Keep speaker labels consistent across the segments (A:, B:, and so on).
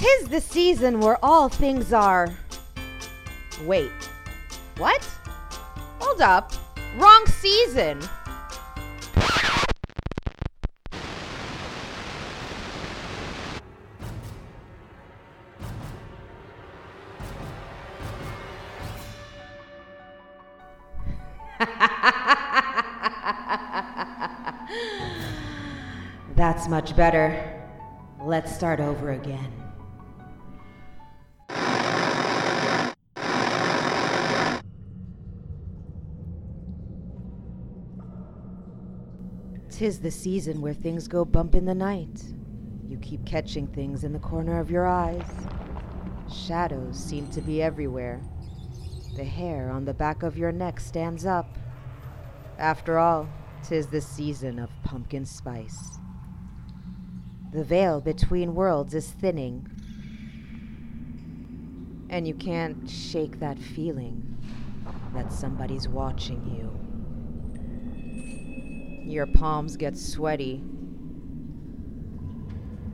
A: Tis the season where all things are. Wait, what? Hold up. Wrong season. That's much better. Let's start over again. Tis the season where things go bump in the night. You keep catching things in the corner of your eyes. Shadows seem to be everywhere. The hair on the back of your neck stands up. After all, tis the season of pumpkin spice. The veil between worlds is thinning. And you can't shake that feeling that somebody's watching you. Your palms get sweaty.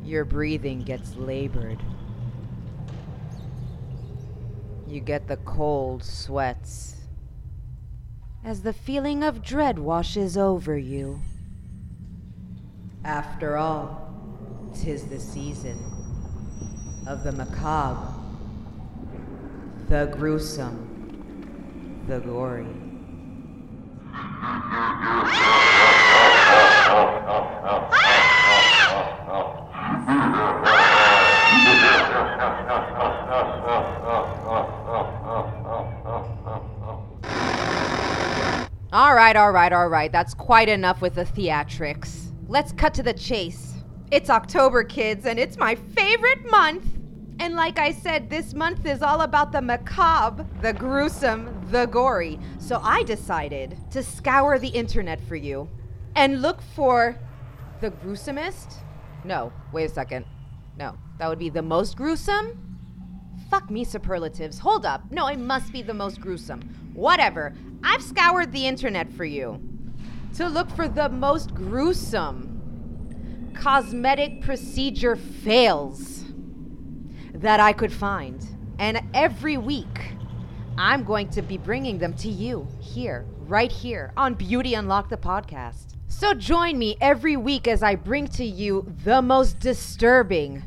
A: Your breathing gets labored. You get the cold sweats as the feeling of dread washes over you. After all, tis the season of the macabre, the gruesome, the gory. All right, all right, all right. That's quite enough with the theatrics. Let's cut to the chase. It's October, kids, and it's my favorite month. And like I said, this month is all about the macabre, the gruesome, the gory. So I decided to scour the internet for you and look for the gruesomest. No, wait a second. No, that would be the most gruesome. Fuck me, superlatives. Hold up. No, it must be the most gruesome. Whatever. I've scoured the internet for you to look for the most gruesome cosmetic procedure fails that I could find. And every week, I'm going to be bringing them to you here, right here on Beauty Unlock the podcast. So join me every week as I bring to you the most disturbing,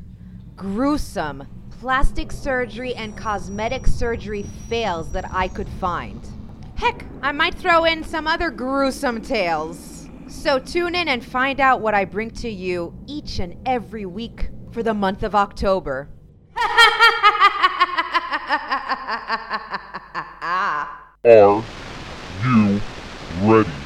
A: gruesome, plastic surgery and cosmetic surgery fails that I could find. Heck, I might throw in some other gruesome tales. So tune in and find out what I bring to you each and every week for the month of October.
B: Are you ready?